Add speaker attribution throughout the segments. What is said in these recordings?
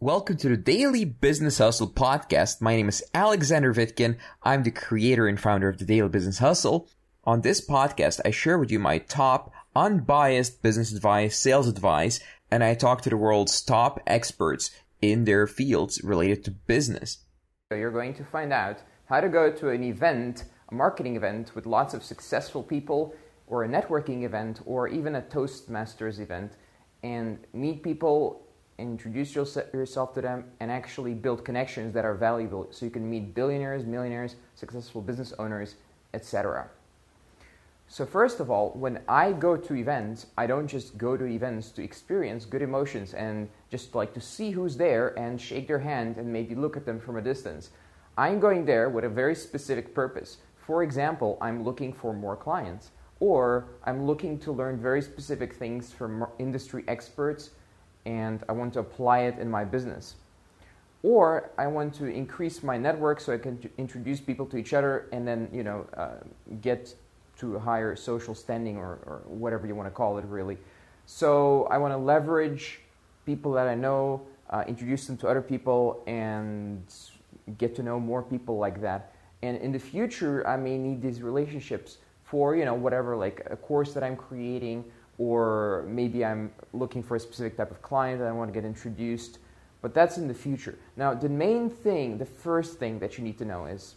Speaker 1: Welcome to the Daily Business Hustle podcast. My name is Alexander Vitkin. I'm the creator and founder of the Daily Business Hustle. On this podcast, I share with you my top unbiased business advice, sales advice, and I talk to the world's top experts in their fields related to business. So you're going to find out how to go to an event, a marketing event with lots of successful people, or a networking event, or even a Toastmasters event, and meet people introduce yourself to them and actually build connections that are valuable so you can meet billionaires, millionaires, successful business owners, etc. So, first of all, when I go to events, I don't just go to events to experience good emotions and just like to see who's there and shake their hand and maybe look at them from a distance. I'm going there with a very specific purpose. For example, I'm looking for more clients, or I'm looking to learn very specific things from industry experts and I want to apply it in my business. Or I want to increase my network so I can introduce people to each other and then, you know, uh, get to a higher social standing or, or whatever you want to call it, really. So I want to leverage people that I know, uh, introduce them to other people, and get to know more people like that. And in the future, I may need these relationships for, you know, whatever, like a course that I'm creating or maybe I'm looking for a specific type of client that I want to get introduced. But that's in the future. Now, the main thing, the first thing that you need to know is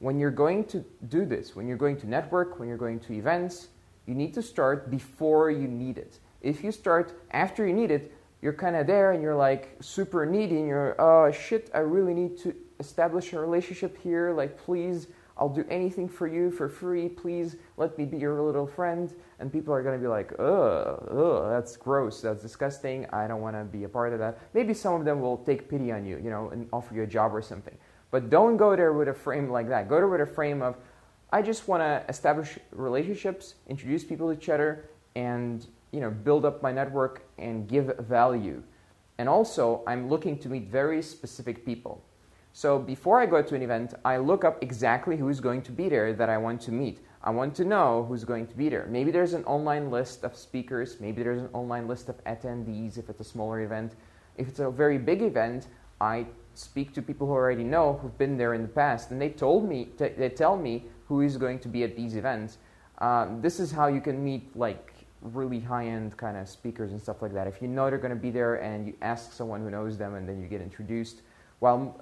Speaker 1: when you're going to do this, when you're going to network, when you're going to events, you need to start before you need it. If you start after you need it, you're kind of there and you're like super needy and you're, oh shit, I really need to establish a relationship here. Like, please I'll do anything for you for free. Please let me be your little friend. And people are going to be like, ugh, ugh, that's gross. That's disgusting. I don't want to be a part of that. Maybe some of them will take pity on you, you know, and offer you a job or something. But don't go there with a frame like that. Go there with a frame of, I just want to establish relationships, introduce people to each other, and, you know, build up my network and give value. And also, I'm looking to meet very specific people. So before I go to an event, I look up exactly who's going to be there that I want to meet. I want to know who's going to be there. Maybe there's an online list of speakers, maybe there's an online list of attendees if it's a smaller event. If it's a very big event, I speak to people who already know who've been there in the past, and they told me, they tell me who is going to be at these events. Um, this is how you can meet like really high-end kind of speakers and stuff like that. If you know they're going to be there and you ask someone who knows them, and then you get introduced. While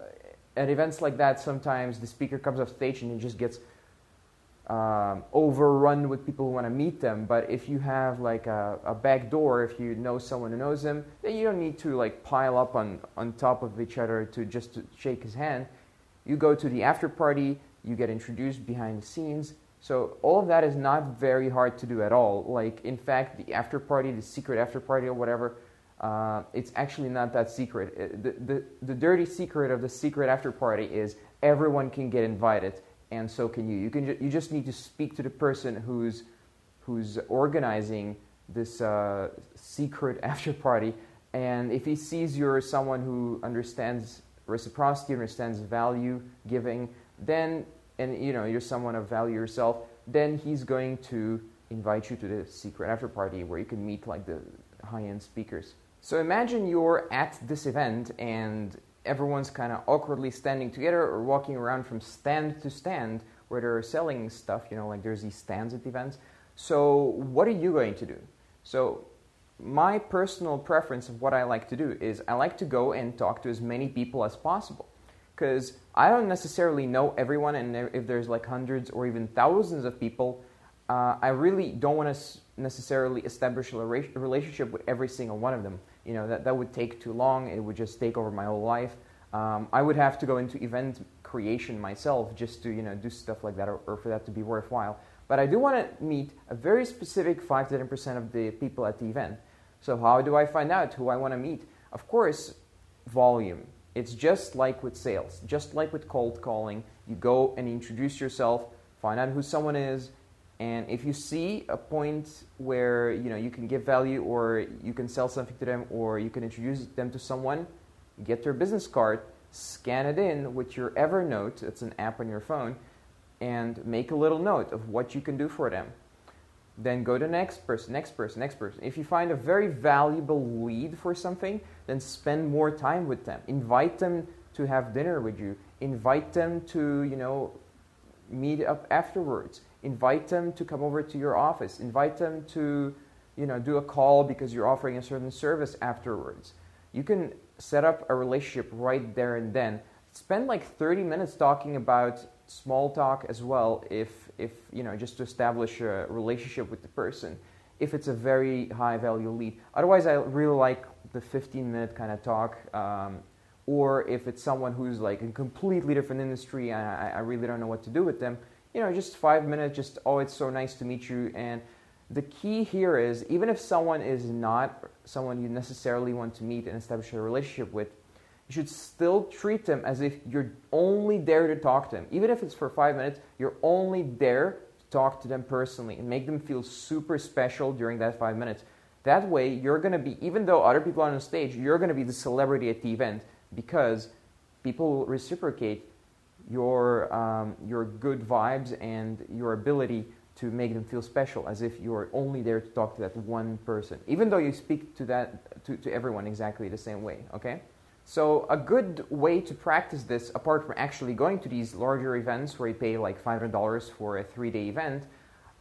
Speaker 1: at events like that, sometimes the speaker comes off stage and he just gets um, overrun with people who want to meet them. But if you have like a, a back door, if you know someone who knows him, then you don't need to like pile up on, on top of each other to just to shake his hand. You go to the after party, you get introduced behind the scenes. So all of that is not very hard to do at all. Like in fact, the after party, the secret after party or whatever, uh, it's actually not that secret. Uh, the, the, the dirty secret of the secret after party is everyone can get invited, and so can you. You, can ju- you just need to speak to the person who's, who's organizing this uh, secret after party, and if he sees you're someone who understands reciprocity, understands value giving, then, and you know, you're someone of value yourself, then he's going to invite you to the secret after party where you can meet like the high-end speakers. So imagine you're at this event and everyone's kind of awkwardly standing together or walking around from stand to stand where they're selling stuff, you know, like there's these stands at events. So what are you going to do? So my personal preference of what I like to do is I like to go and talk to as many people as possible because I don't necessarily know everyone, and if there's like hundreds or even thousands of people, uh, I really don't want to necessarily establish a relationship with every single one of them you know that, that would take too long. It would just take over my whole life. Um, i would have to go into event creation myself just to you know do stuff like that or, or for that to be worthwhile. But i do want to meet a very specific 5 to 10% of the people at the event. So how do i find out who i want to meet? Of course volume. It's just like with sales. Just like with cold calling you go and introduce yourself find out who someone is and if you see a point where you know you can give value or you can sell something to them or you can introduce them to someone, get their business card, scan it in with your Evernote, it's an app on your phone, and make a little note of what you can do for them. then go to next person, next person, next person. If you find a very valuable lead for something, then spend more time with them. Invite them to have dinner with you. Invite them to, you know, meet up afterwards. Invite them to come over to your office. Invite them to, you know, do a call because you're offering a certain service afterwards. You can set up a relationship right there and then. Spend like 30 minutes talking about small talk as well if if you know just to establish a relationship with the person if it's a very high value lead otherwise i really like the 15 minute kind of talk um, or if it's someone who's like in completely different industry and I, I really don't know what to do with them you know just five minutes just oh it's so nice to meet you and the key here is even if someone is not someone you necessarily want to meet and establish a relationship with you should still treat them as if you're only there to talk to them. Even if it's for five minutes, you're only there to talk to them personally and make them feel super special during that five minutes. That way, you're to be, even though other people are on stage, you're to be the celebrity at the event because people will reciprocate your, um, your good vibes and your ability to make them feel special as if you're only there to talk to that one person even though you speak to that to, to everyone exactly the same way okay so a good way to practice this, apart from actually going to these larger events where you pay like $500 for a three-day event,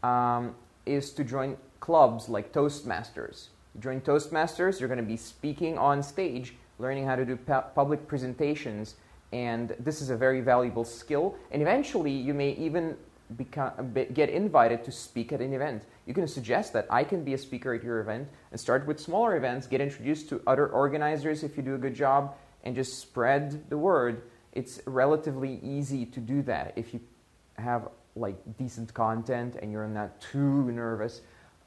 Speaker 1: um, is to join clubs like Toastmasters. You join Toastmasters, you're going to be speaking on stage, learning how to do pu- public presentations, and this is a very valuable skill. And eventually, you may even become, get invited to speak at an event. You can suggest that I can be a speaker at your event and start with smaller events, get introduced to other organizers if you do a good job, and just spread the word. It's relatively easy to do that if you have like decent content and you're not too nervous.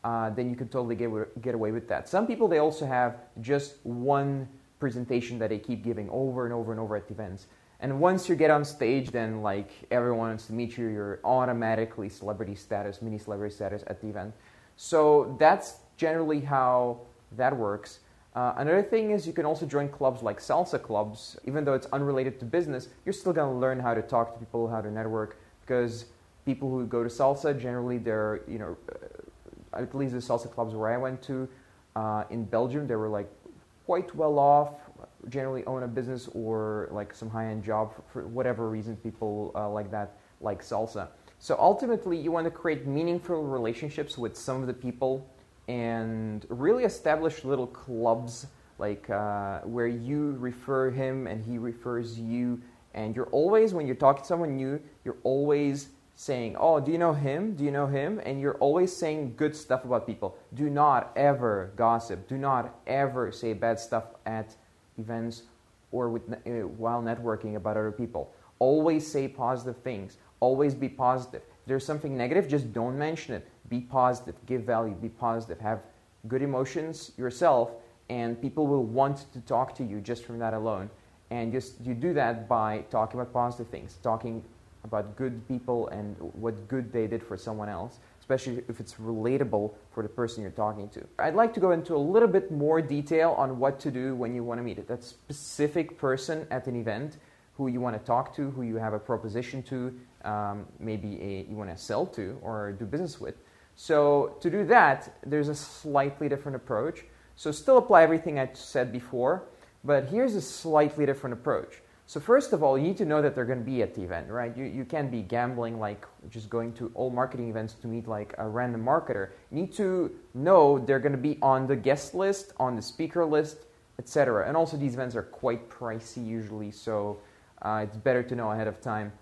Speaker 1: Uh, then you can totally get get away with that. Some people they also have just one presentation that they keep giving over and over and over at events. And once you get on stage, then like everyone wants to meet you, you're automatically celebrity status, mini celebrity status at the event. So that's generally how that works. Uh, another thing is you can also join clubs like salsa clubs. Even though it's unrelated to business, you're still going to learn how to talk to people, how to network, because people who go to salsa generally they're you know uh, at least the salsa clubs where I went to uh, in Belgium they were like quite well off generally own a business or like some high-end job for, for whatever reason people uh, like that like salsa. So ultimately you want to create meaningful relationships with some of the people and really establish little clubs like uh, where you refer him and he refers you. And you're always when you're talking to someone new you're always saying oh do you know him? Do you know him? And you're always saying good stuff about people. Do not ever gossip. Do not ever say bad stuff at events or with, uh, while networking about other people. Always say positive things. Always be positive. If there's something negative, just don't mention it. Be positive. Give value. Be positive. Have good emotions yourself, and people will want to talk to you just from that alone. And just you do that by talking about positive things, talking about good people and what good they did for someone else especially if it's relatable for the person you're talking to. I'd like to go into a little bit more detail on what to do when you want to meet it. that specific person at an event who you want to talk to, who you have a proposition to, um, maybe a, you want to sell to or do business with. So to do that, there's a slightly different approach. So still apply everything I said before, but here's a slightly different approach. So first of all, you need to know that they're going to be at the event, right? You, you can't be gambling like just going to all marketing events to meet like a random marketer. You need to know they're going to be on the guest list, on the speaker list, etc. And also these events are quite pricey usually, so uh, it's better to know ahead of time.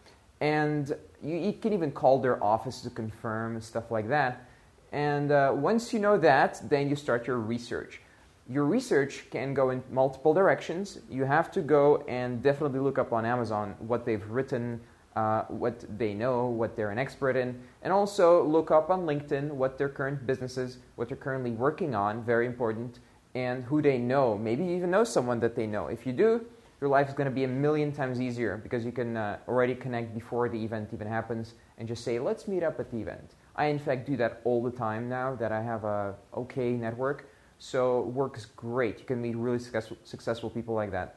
Speaker 1: And you, you, can even call their office to confirm stuff like that. And uh, once you know that, then you start your research your research can go in multiple directions. You have to go and definitely look up on Amazon what they've written, uh, what they know, what they're an expert in, and also look up on LinkedIn what their current businesses, what they're currently working on, very important, and who they know. Maybe you even know someone that they know. If you do, your life is going to be a million times easier because you can uh, already connect before the event even happens and just say, let's meet up at the event. I, in fact, do that all the time now that I have a okay network. So it works great. You can meet really successful, successful people like that.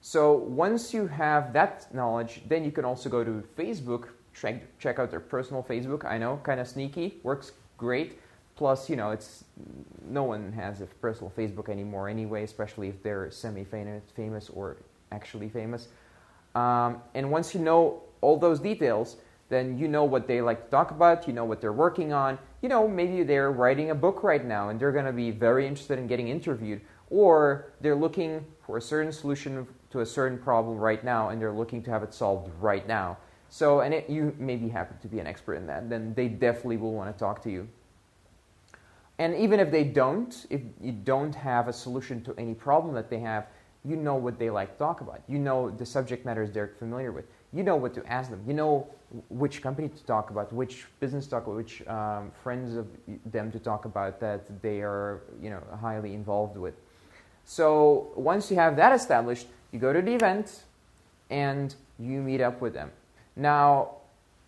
Speaker 1: So once you have that knowledge, then you can also go to Facebook, check, check out their personal Facebook. I know, kind of sneaky, works great. Plus, you know, it's no one has a personal Facebook anymore anyway, especially if they're semi-famous or actually famous. Um, and once you know all those details, then you know what they like to talk about, you know what they're working on. You know, maybe they're writing a book right now and they're going to be very interested in getting interviewed, or they're looking for a certain solution to a certain problem right now and they're looking to have it solved right now. So, and it, you maybe happen to be an expert in that, then they definitely will want to talk to you. And even if they don't, if you don't have a solution to any problem that they have, you know what they like to talk about. You know the subject matters they're familiar with. You know what to ask them. You know which company to talk about, which business talk which um, friends of them to talk about that they are, you know, highly involved with. So once you have that established, you go to the event and you meet up with them. Now,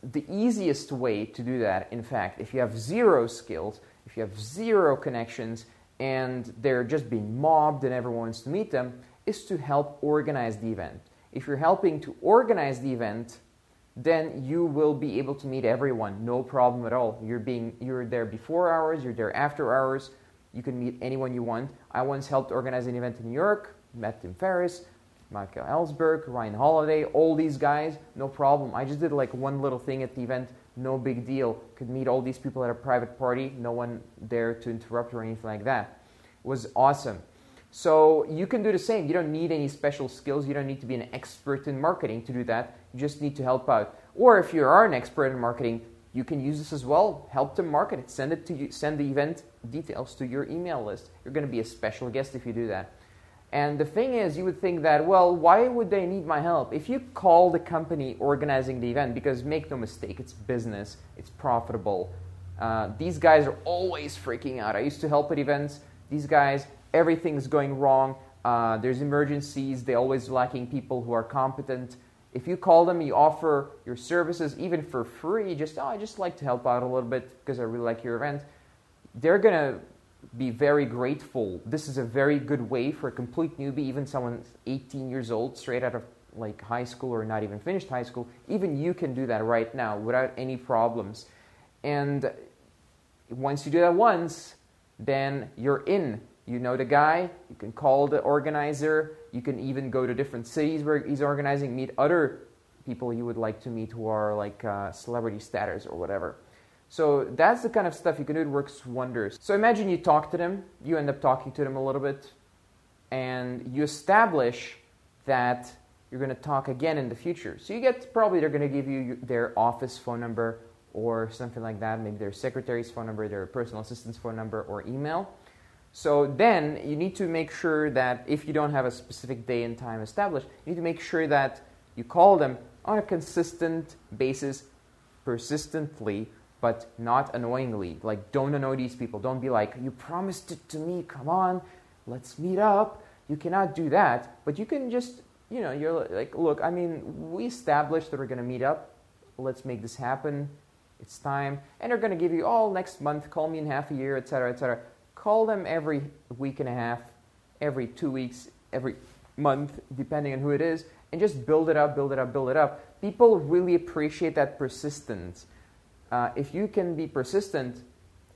Speaker 1: the easiest way to do that, in fact, if you have zero skills, if you have zero connections, and they're just being mobbed and everyone wants to meet them, is to help organize the event. If you're helping to organize the event, then you will be able to meet everyone, no problem at all. You're being you're there before hours, you're there after hours. You can meet anyone you want. I once helped organize an event in New York, met Tim Ferriss, Michael Ellsberg, Ryan Holiday, all these guys, no problem. I just did like one little thing at the event, no big deal. Could meet all these people at a private party, no one there to interrupt or anything like that. It was awesome. So you can do the same. You don't need any special skills. You don't need to be an expert in marketing to do that. You just need to help out. Or if you are an expert in marketing, you can use this as well. Help them market it. Send it to you, send the event details to your email list. You're going to be a special guest if you do that. And the thing is, you would think that, well, why would they need my help? If you call the company organizing the event, because make no mistake, it's business, it's profitable. Uh, these guys are always freaking out. I used to help at events. These guys, everything's going wrong. Uh, there's emergencies. They're always lacking people who are competent. If you call them, you offer your services even for free, just, oh, I just like to help out a little bit because I really like your event, they're to be very grateful. This is a very good way for a complete newbie, even someone 18 years old, straight out of like high school or not even finished high school. Even you can do that right now without any problems. And once you do that once, then you're in. You know the guy, you can call the organizer, you can even go to different cities where he's organizing, meet other people you would like to meet who are like uh, celebrity status or whatever. So that's the kind of stuff you can do. It works wonders. So imagine you talk to them, you end up talking to them a little bit, and you establish that you're going to talk again in the future. So you get probably they're going to give you their office phone number or something like that, maybe their secretary's phone number, their personal assistant's phone number, or email. So then you need to make sure that if you don't have a specific day and time established, you need to make sure that you call them on a consistent basis, persistently, but not annoyingly. Like, don't annoy these people. Don't be like, you promised it to me, come on, let's meet up. You cannot do that, but you can just, you know, you're like, look, I mean, we established that we're going to meet up. Let's make this happen. It's time. And they're going to give you, oh, next month, call me in half a year, etc., etc. Call them every week and a half, every two weeks, every month, depending on who it is, and just build it up, build it up, build it up. People really appreciate that persistence uh, if you can be persistent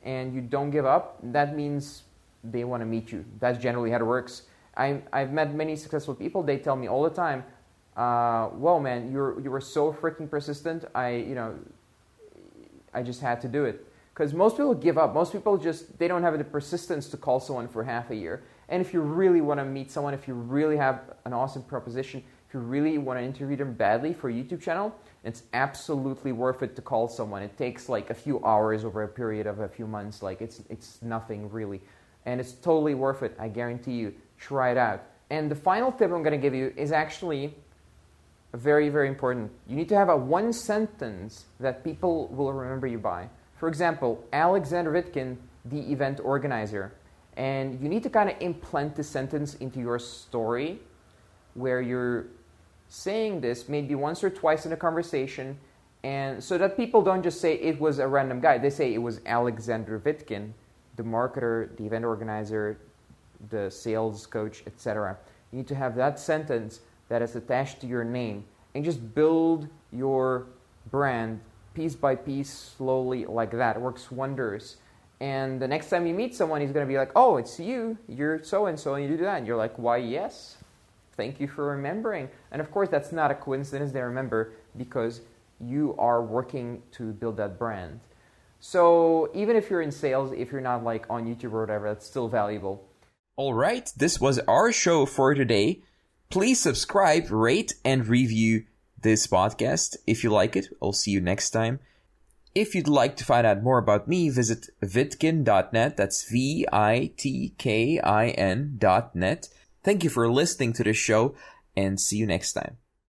Speaker 1: and you don't give up, that means they want to meet you. That's generally how it works. I, I've met many successful people. They tell me all the time, uh, "Well, man, you're you were so freaking persistent. I, you know, I just had to do it." Because most people give up. Most people just they don't have the persistence to call someone for half a year. And if you really want to meet someone, if you really have an awesome proposition, if you really want to interview them badly for a YouTube channel, it's absolutely worth it to call someone. It takes like a few hours over a period of a few months. Like it's it's nothing really, and it's totally worth it. I guarantee you. Try it out. And the final tip I'm going to give you is actually very very important. You need to have a one sentence that people will remember you by. For example, Alexander Vitkin, the event organizer, and you need to kind of implant the sentence into your story where you're saying this maybe once or twice in a conversation, and so that people don't just say it was a random guy. They say it was Alexander Vitkin, the marketer, the event organizer, the sales coach, etc. You need to have that sentence that is attached to your name and just build your brand piece by piece, slowly, like that. It works wonders. And the next time you meet someone, he's going to be like, oh, it's you. You're so and so, and you do that. And you're like, why, yes. Thank you for remembering. And of course, that's not a coincidence. They remember because you are working to build that brand. So even if you're in sales, if you're not like on YouTube or whatever, that's still valuable. All right, this was our show for today. Please subscribe, rate, and review this podcast if you like it. I'll see you next time. If you'd like to find out more about me, visit vitkin.net. That's V I T K I N dot net. Thank you for listening to this show and see you next time.